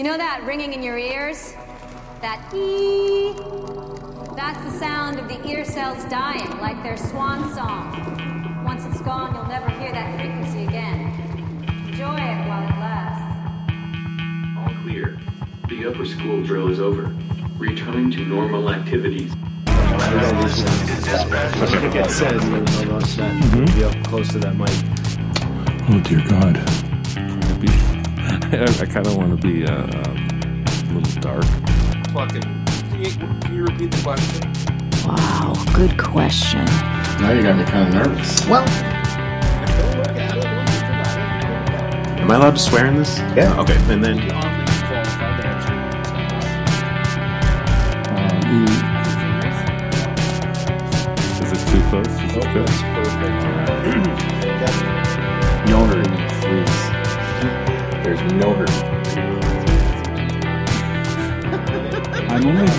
You know that ringing in your ears? That ee? That's the sound of the ear cells dying, like their swan song. Once it's gone, you'll never hear that frequency again. Enjoy it while it lasts. All clear. The upper school drill is over. Returning to normal activities. I think it says that be up close to that mic. Oh dear God. Wanna I, kind of want to be uh, um, a little dark. Fucking. Can you, can you repeat the question? Wow, good question. Now you got me kind of nervous. Well, Don't look at it. Don't think about it. Am I allowed to swear in this? Yeah. Okay, and then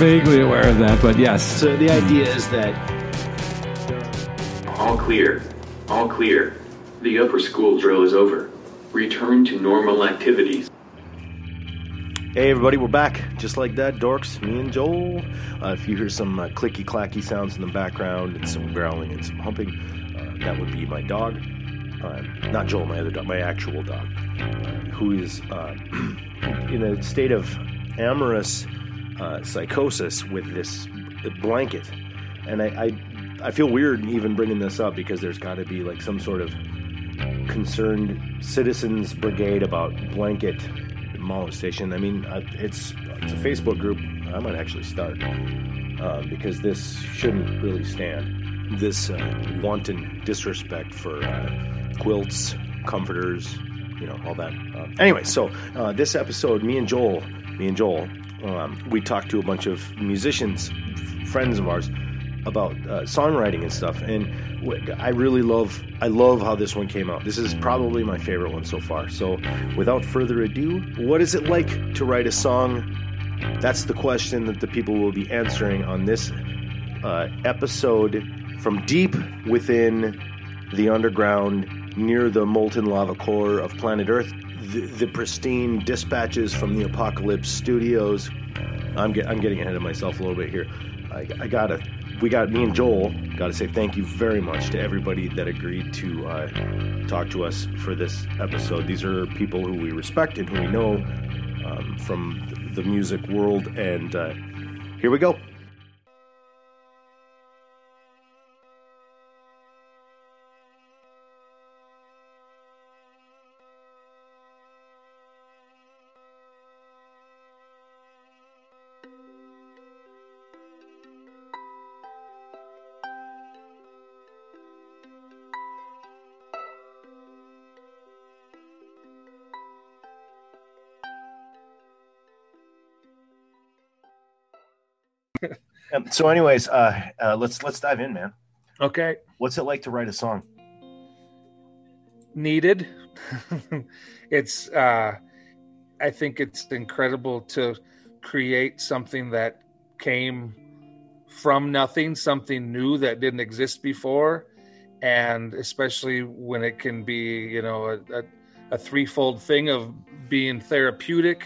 vaguely aware of that, but yes. So the idea is that All clear. All clear. The upper school drill is over. Return to normal activities. Hey everybody, we're back. Just like that, dorks, me and Joel. Uh, if you hear some uh, clicky clacky sounds in the background and some growling and some humping, uh, that would be my dog. Uh, not Joel, my other dog, my actual dog, uh, who is uh, in a state of amorous uh, psychosis with this blanket. And I, I, I feel weird even bringing this up because there's got to be like some sort of concerned citizens brigade about blanket molestation. I mean, uh, it's it's a Facebook group. I might actually start uh, because this shouldn't really stand. This uh, wanton disrespect for uh, quilts, comforters, you know, all that. Uh, anyway, so this episode, me and Joel, me and Joel, um, we talked to a bunch of musicians, friends of ours, about uh, songwriting and stuff. And I really love, I love how this one came out. This is probably my favorite one so far. So, without further ado, what is it like to write a song? That's the question that the people will be answering on this uh, episode from deep within the underground, near the molten lava core of planet Earth. The, the pristine dispatches from the Apocalypse Studios. I'm, get, I'm getting ahead of myself a little bit here. I, I gotta, we got me and Joel. Got to say thank you very much to everybody that agreed to uh, talk to us for this episode. These are people who we respect and who we know um, from the music world, and uh, here we go. So, anyways, uh, uh, let's let's dive in, man. Okay. What's it like to write a song? Needed. it's, uh, I think it's incredible to create something that came from nothing, something new that didn't exist before. And especially when it can be, you know, a, a, a threefold thing of being therapeutic,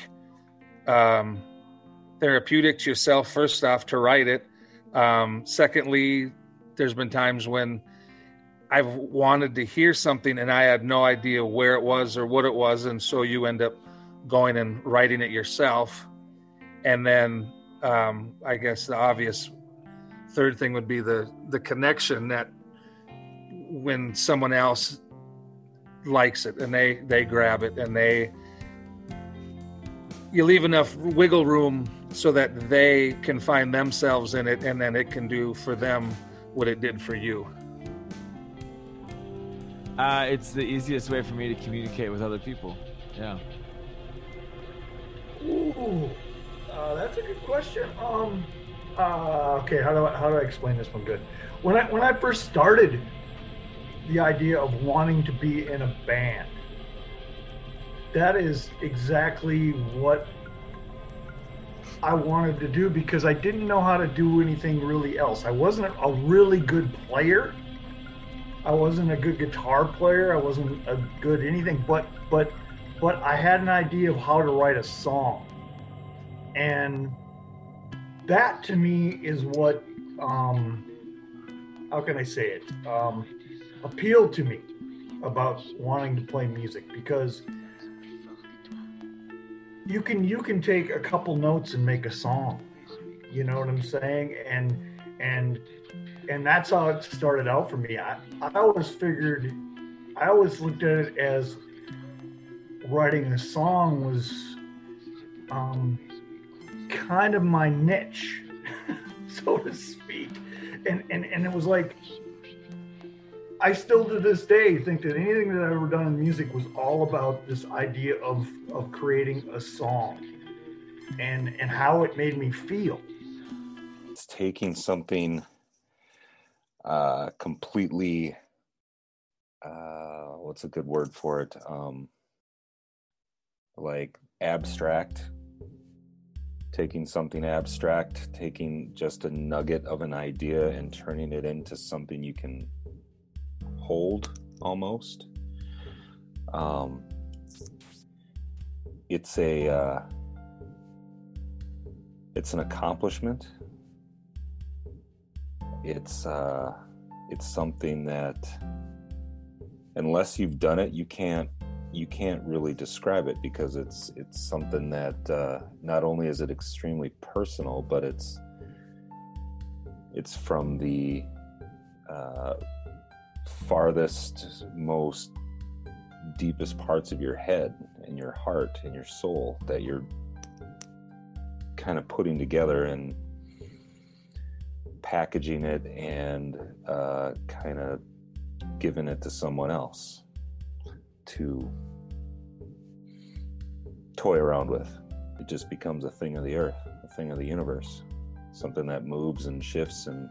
um, therapeutic to yourself first off to write it. Um, secondly there's been times when i've wanted to hear something and i had no idea where it was or what it was and so you end up going and writing it yourself. And then um, i guess the obvious third thing would be the the connection that when someone else likes it and they they grab it and they you leave enough wiggle room so that they can find themselves in it and then it can do for them what it did for you Uh, it's the easiest way for me to communicate with other people. Yeah. Ooh, uh, that's a good question. Um, uh, okay, how do I how do I explain this one good? When I when I first started the idea of wanting to be in a band, that is exactly what I wanted to do because I didn't know how to do anything really else. I wasn't a really good player. I wasn't a good guitar player. I wasn't a good anything, but but but I had an idea of how to write a song. and that to me is what um, how can I say it um, appealed to me about wanting to play music because you can you can take a couple notes and make a song you know what i'm saying? And and and that's how it started out for me. I i always figured i always looked at it as writing a song was um kind of my niche so to speak. And and and it was like I still to this day think that anything that I've ever done in music was all about this idea of of creating a song and and how it made me feel. It's taking something uh completely uh what's a good word for it? Um like abstract taking something abstract, taking just a nugget of an idea and turning it into something you can hold almost. Um, it's a uh, it's an accomplishment. It's uh, it's something that unless you've done it, you can't you can't really describe it because it's it's something that uh, not only is it extremely personal, but it's it's from the uh, farthest, most deepest parts of your head and your heart and your soul that you're kind of putting together and packaging it and uh, kind of giving it to someone else to toy around with. It just becomes a thing of the earth, a thing of the universe, something that moves and shifts and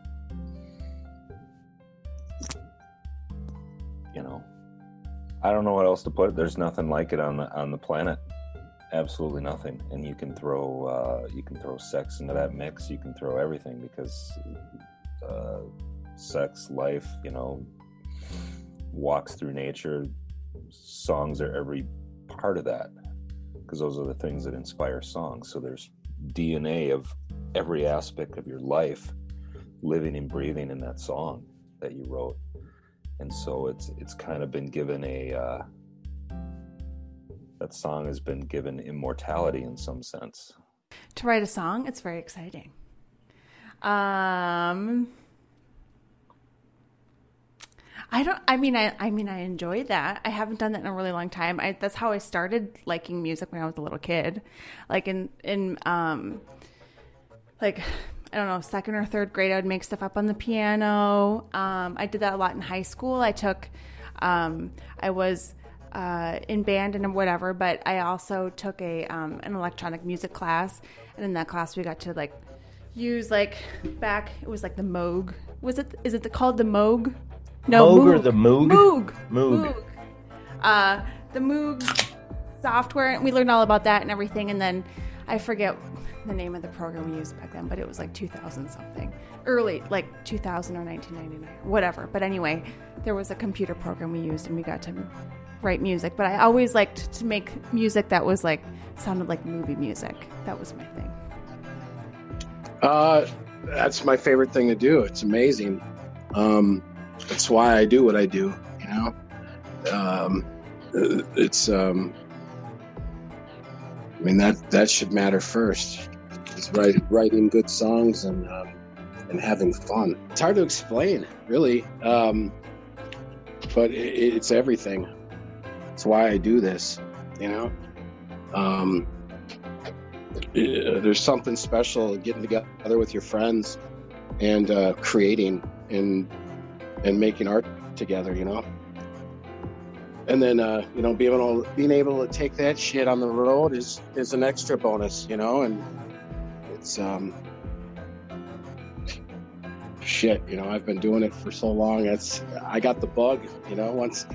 you know. I don't know what else to put. There's nothing like it on the on the planet. Absolutely nothing. And you can throw uh, you can throw sex into that mix. You can throw everything because uh, sex life you know walks through nature. Songs are every part of that because those are the things that inspire songs. So there's dna of every aspect of your life living and breathing in that song that you wrote and so it's it's kind of been given a uh, that song has been given immortality in some sense. To write a song, it's very exciting. Um, I don't. I mean, I. I mean, I enjoy that. I haven't done that in a really long time. I, that's how I started liking music when I was a little kid, like in in um, like I don't know, second or third grade, I would make stuff up on the piano. Um, I did that a lot in high school. I took, um, I was uh, in band and whatever, but I also took a um, an electronic music class, and in that class we got to like use like back. It was like the Moog. Was it? Is it the, called the Moog? No, Moog, or the Moog? Moog. Moog. Moog. Uh, the Moog software, and we learned all about that and everything. And then I forget the name of the program we used back then, but it was like 2000 something. Early, like 2000 or 1999, whatever. But anyway, there was a computer program we used and we got to write music. But I always liked to make music that was like, sounded like movie music. That was my thing. Uh, that's my favorite thing to do. It's amazing. Um, that's why I do what I do, you know? Um, it's, um, I mean, that, that should matter first is write, writing good songs and um, and having fun. It's hard to explain, really, um, but it, it's everything. It's why I do this, you know. Um, it, there's something special getting together with your friends and uh, creating and and making art together, you know. And then uh, you know, being able being able to take that shit on the road is is an extra bonus, you know, and it's um shit you know i've been doing it for so long it's i got the bug you know once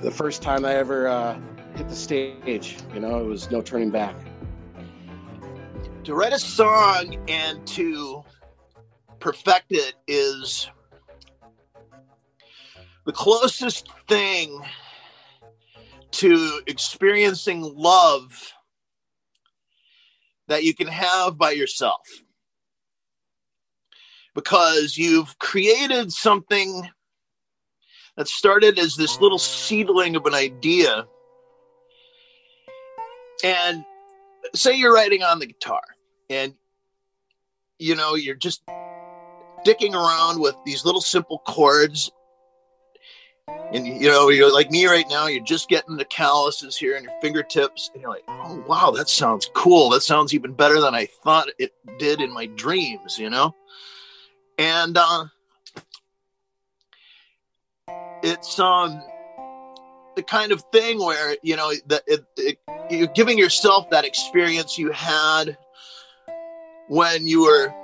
the first time i ever uh, hit the stage you know it was no turning back. To write a song and to perfect it is the closest thing to experiencing love that you can have by yourself because you've created something that started as this little seedling of an idea. And say you're writing on the guitar and you know you're just dicking around with these little simple chords and you know you're like me right now you're just getting the calluses here in your fingertips and you're like oh wow that sounds cool. That sounds even better than i thought it did in my dreams you know? And uh it's um the kind of thing where you know that it, it, you're giving yourself that experience you had when you were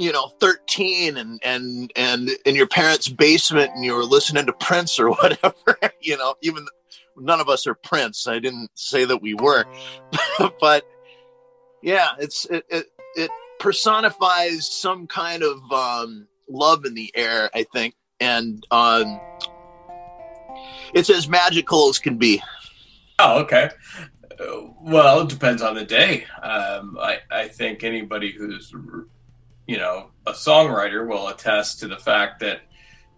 you know 13 and and and in your parents basement and you were listening to prince or whatever you know even none of us are prince i didn't say that we were but yeah it's it, it it personifies some kind of um love in the air i think and um it's as magical as can be Oh, okay. Well, it depends on the day. Um, I, I think anybody who's, you know, a songwriter will attest to the fact that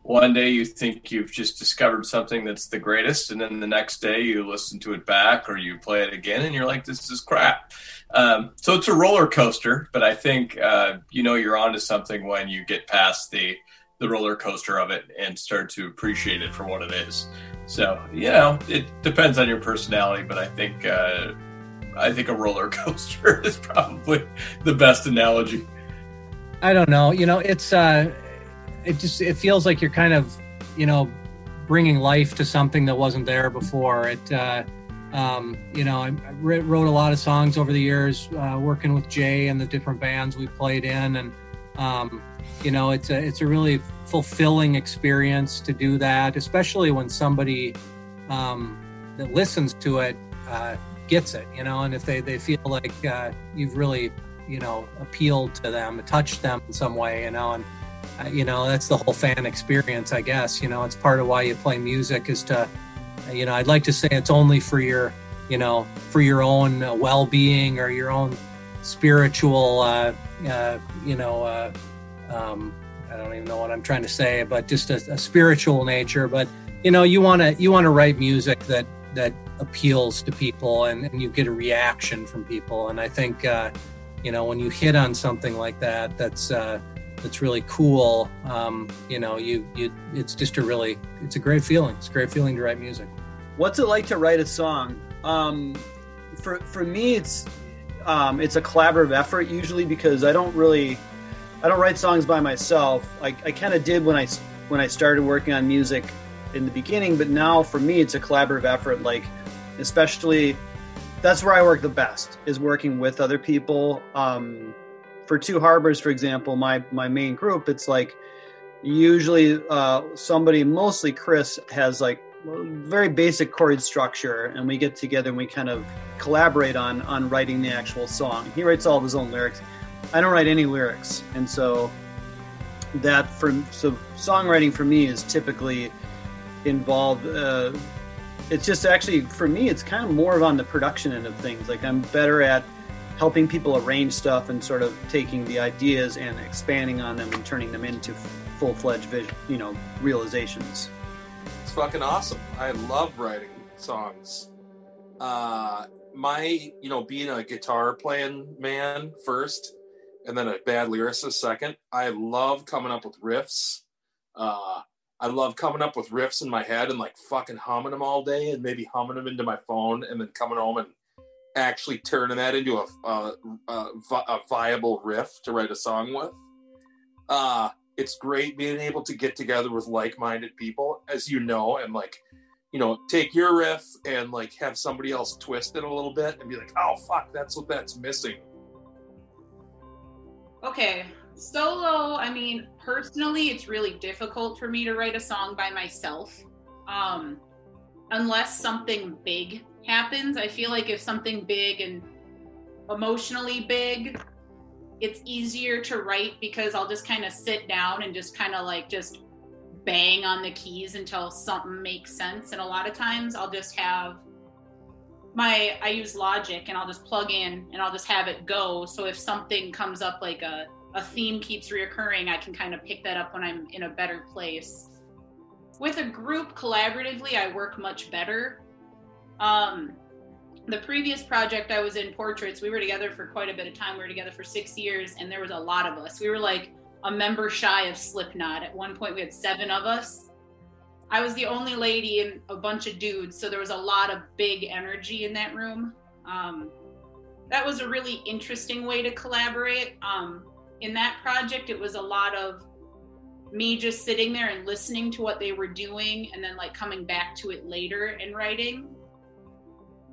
one day you think you've just discovered something that's the greatest, and then the next day you listen to it back or you play it again, and you're like, "This is crap." Um, so it's a roller coaster, but I think uh, you know you're onto something when you get past the the roller coaster of it and start to appreciate it for what it is. So you know, it depends on your personality, but I think uh, I think a roller coaster is probably the best analogy. I don't know. You know, it's uh, it just it feels like you're kind of, you know, bringing life to something that wasn't there before. It, uh, um, you know, I wrote a lot of songs over the years, uh, working with Jay and the different bands we played in, and um, you know, it's a it's a really fulfilling experience to do that, especially when somebody um, that listens to it uh, gets it, you know, and if they they feel like uh, you've really you know appealed to them, touched them in some way, you know, and uh, you know that's the whole fan experience, I guess. You know, it's part of why you play music is to, you know, I'd like to say it's only for your, you know, for your own uh, well-being or your own spiritual, uh, uh, you know. Uh, um, I don't even know what I'm trying to say, but just a, a spiritual nature. But you know, you want to you want to write music that that appeals to people and, and you get a reaction from people. And I think uh, you know when you hit on something like that, that's uh, that's really cool. Um, you know, you you it's just a really it's a great feeling. It's a great feeling to write music. What's it like to write a song? Um, for for me, it's um, it's a collaborative effort usually because I don't really I don't write songs by myself. I, I kind of did when I when I started working on music in the beginning, but now for me it's a collaborative effort. Like especially that's where I work the best is working with other people. Um, for Two Harbors, for example, my my main group, it's like usually uh, somebody, mostly Chris, has like very basic chord structure, and we get together and we kind of collaborate on on writing the actual song. He writes all of his own lyrics. I don't write any lyrics, and so that for so songwriting for me is typically involved. Uh, it's just actually for me, it's kind of more of on the production end of things. Like I'm better at helping people arrange stuff and sort of taking the ideas and expanding on them and turning them into full fledged vision, you know, realizations. It's fucking awesome. I love writing songs. Uh, my, you know, being a guitar playing man first, and then a bad lyricist second. I love coming up with riffs. Uh, I love coming up with riffs in my head and like fucking humming them all day, and maybe humming them into my phone, and then coming home and actually turning that into a a, a, a viable riff to write a song with. Uh, it's great being able to get together with like-minded people, as you know, and like you know, take your riff and like have somebody else twist it a little bit and be like, oh fuck, that's what that's missing. Okay, solo, I mean, personally, it's really difficult for me to write a song by myself. Um, unless something big happens. I feel like if something big and emotionally big, it's easier to write because I'll just kind of sit down and just kind of like just bang on the keys until something makes sense. And a lot of times I'll just have my I use Logic and I'll just plug in and I'll just have it go. So if something comes up like a a theme keeps reoccurring, I can kind of pick that up when I'm in a better place. With a group collaboratively, I work much better. Um, the previous project I was in, Portraits, we were together for quite a bit of time. We were together for six years, and there was a lot of us. We were like a member shy of Slipknot. At one point, we had seven of us. I was the only lady and a bunch of dudes, so there was a lot of big energy in that room. Um, that was a really interesting way to collaborate. Um, in that project, it was a lot of me just sitting there and listening to what they were doing and then like coming back to it later and writing.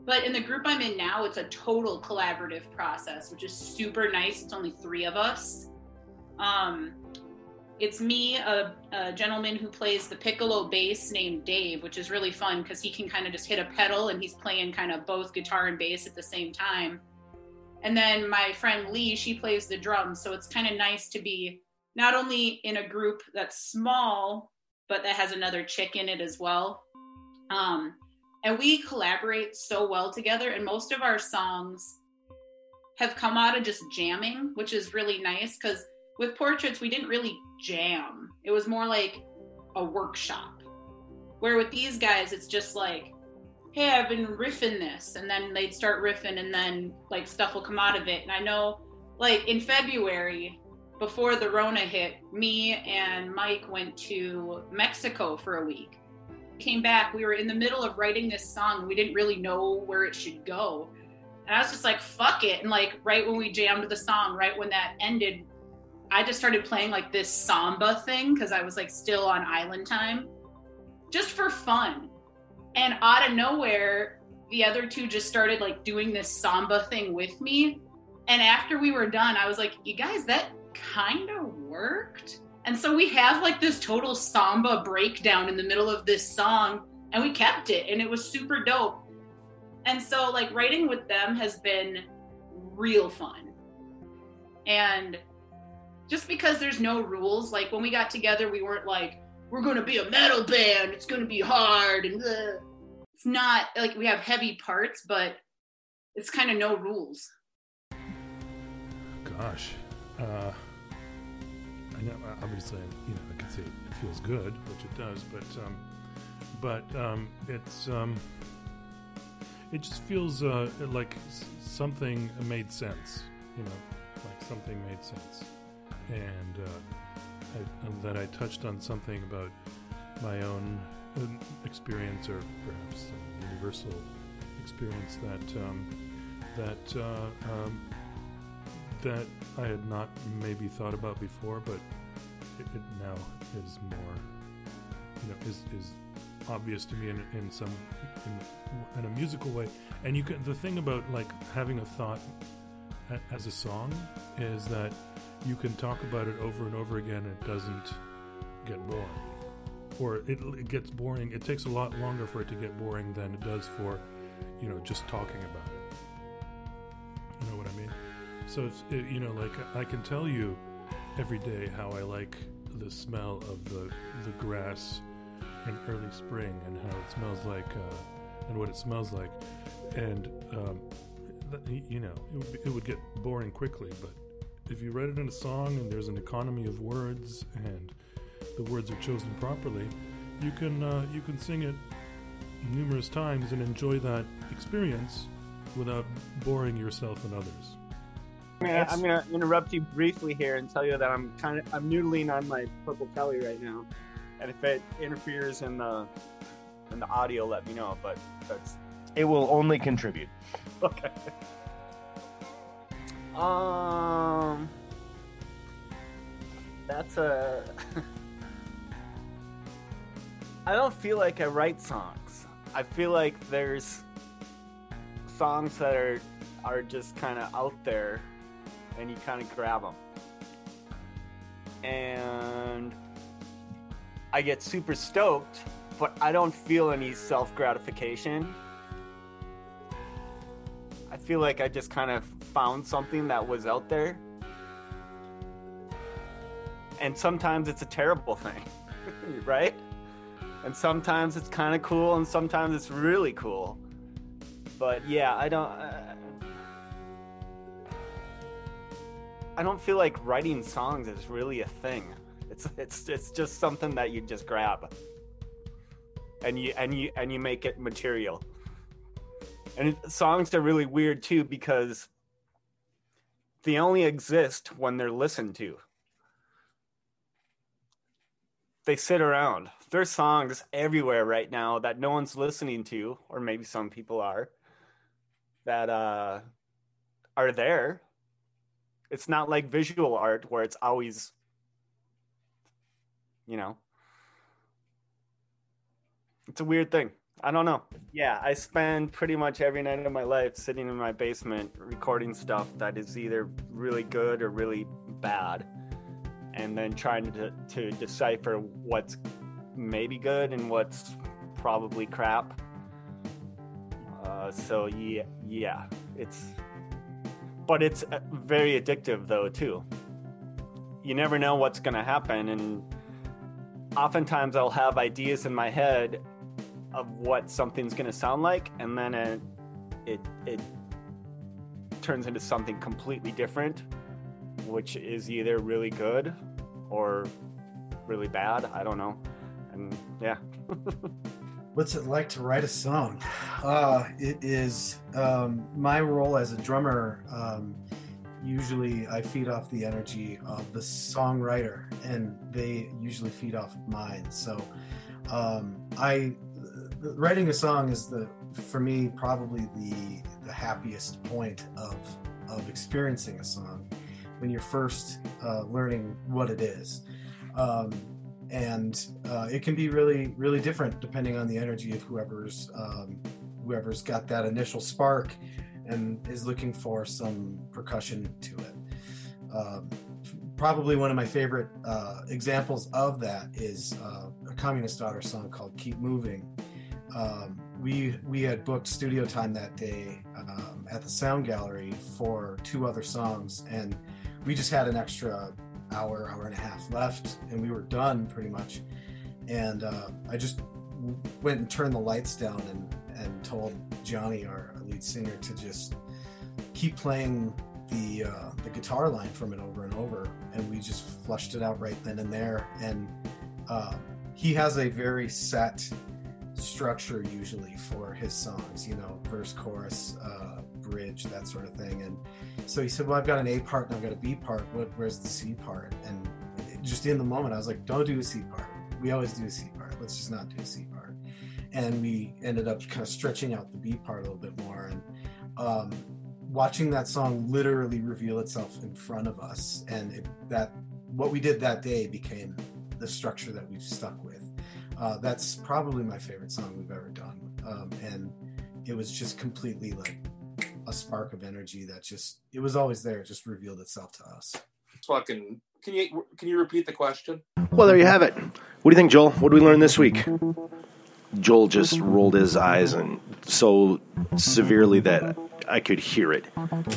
But in the group I'm in now, it's a total collaborative process, which is super nice. It's only three of us. Um, it's me, a, a, gentleman who plays the piccolo bass named Dave, which is really fun because he can kind of just hit a pedal and he's playing kind of both guitar and bass at the same time. And then my friend Lee, she plays the drums. So it's kind of nice to be not only in a group that's small, but that has another chick in it as well. Um, and we collaborate so well together. And most of our songs have come out of just jamming, which is really nice because with portraits, we didn't really jam. It was more like a workshop. Where with these guys, it's just like, hey, I've been riffing this. And then they'd start riffing, and then like stuff will come out of it. And I know, like in February, before the Rona hit, me and Mike went to Mexico for a week. Came back, we were in the middle of writing this song. We didn't really know where it should go. And I was just like, fuck it. And like, right when we jammed the song, right when that ended, I just started playing like this samba thing because I was like still on island time just for fun. And out of nowhere, the other two just started like doing this samba thing with me. And after we were done, I was like, you guys, that kind of worked. And so we have like this total samba breakdown in the middle of this song, and we kept it, and it was super dope. And so, like, writing with them has been real fun. And just because there's no rules, like when we got together, we weren't like, we're going to be a metal band, it's going to be hard, and bleh. It's not like we have heavy parts, but it's kind of no rules. Gosh. Uh, I know, obviously, you know, I can say it feels good, which it does, but, um, but um, it's, um, it just feels uh, like something made sense, you know, like something made sense, and, uh, I, and that I touched on something about my own experience, or perhaps a universal experience that um, that uh, um, that I had not maybe thought about before, but it, it now is more, you know, is is obvious to me in, in some in, in, a musical way. And you can the thing about like having a thought as a song is that you can talk about it over and over again. It doesn't get boring, or it, it gets boring. It takes a lot longer for it to get boring than it does for, you know, just talking about it. You know what I mean? So it's it, you know like I can tell you every day how I like the smell of the the grass in early spring and how it smells like uh, and what it smells like, and um, you know it would, be, it would get boring quickly. But if you write it in a song and there's an economy of words and the words are chosen properly, you can uh, you can sing it numerous times and enjoy that experience without boring yourself and others. I'm gonna, I'm gonna interrupt you briefly here and tell you that I'm kind of I'm noodling on my purple Kelly right now, and if it interferes in the in the audio, let me know. But that's it will only contribute. Okay. Um, that's a. I don't feel like I write songs. I feel like there's songs that are are just kind of out there and you kind of grab them. And I get super stoked, but I don't feel any self gratification. I feel like I just kind of found something that was out there. And sometimes it's a terrible thing, right? And sometimes it's kind of cool, and sometimes it's really cool. but yeah, I don't. Uh, I don't feel like writing songs is really a thing. It's it's it's just something that you just grab, and you and you and you make it material. And it, songs are really weird too because they only exist when they're listened to. They sit around. There's songs everywhere right now that no one's listening to, or maybe some people are, that uh, are there. It's not like visual art where it's always, you know, it's a weird thing. I don't know. Yeah, I spend pretty much every night of my life sitting in my basement recording stuff that is either really good or really bad, and then trying to to decipher what's maybe good and what's probably crap. Uh, so yeah, yeah, it's, but it's uh, very addictive though too. You never know what's gonna happen, and oftentimes I'll have ideas in my head of what something's going to sound like and then it, it it turns into something completely different which is either really good or really bad i don't know and yeah What's it like to write a song? Uh, it is um, my role as a drummer. Um, usually, I feed off the energy of the songwriter, and they usually feed off mine. So, um, I writing a song is the for me probably the the happiest point of of experiencing a song when you're first uh, learning what it is. Um, and uh, it can be really really different depending on the energy of whoever's um, whoever's got that initial spark and is looking for some percussion to it. Um, probably one of my favorite uh, examples of that is uh, a communist daughter song called keep moving. Um, we we had booked studio time that day um, at the sound gallery for two other songs and we just had an extra hour hour and a half left and we were done pretty much. And uh, i just went and turned the lights down and and told johnny our lead singer to just keep playing the uh, the guitar line from it over and over. And we just flushed it out right then and there. And uh, he has a very set structure usually for his songs you know verse chorus uh, bridge that sort of thing. And so he said well i've got an a part and i've got a b part. What, where's the c part? And just in the moment i was like don't do a c part. We always do a c part. Let's just not do a c part. And we ended up kind of stretching out the b part a little bit more. And um, watching that song literally reveal itself in front of us. And it, that what we did that day became the structure that we've stuck with. Uh, that's probably my favorite song we've ever done. Um, and it was just completely like a spark of energy that just it was always there it just revealed itself to us Fucking. Can you can you repeat the question? Well, there you have it. What do you think, Joel? What did we learn this week? Joel just rolled his eyes and so severely that I could hear it.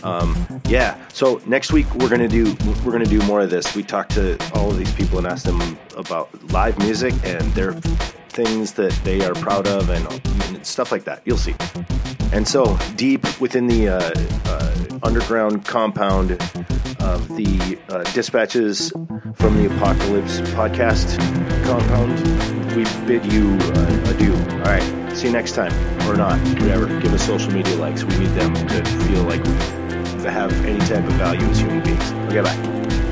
Um, yeah. So next week we're gonna do we're gonna do more of this. We talked to all of these people and asked them about live music and their things that they are proud of and, and stuff like that. You'll see. And so deep within the uh, uh, underground compound of the uh, dispatches from the apocalypse podcast compound, we bid you uh, adieu. All right, see you next time, or not, whatever. Give us social media likes. We need them to feel like we have any type of value as human beings. Okay, bye.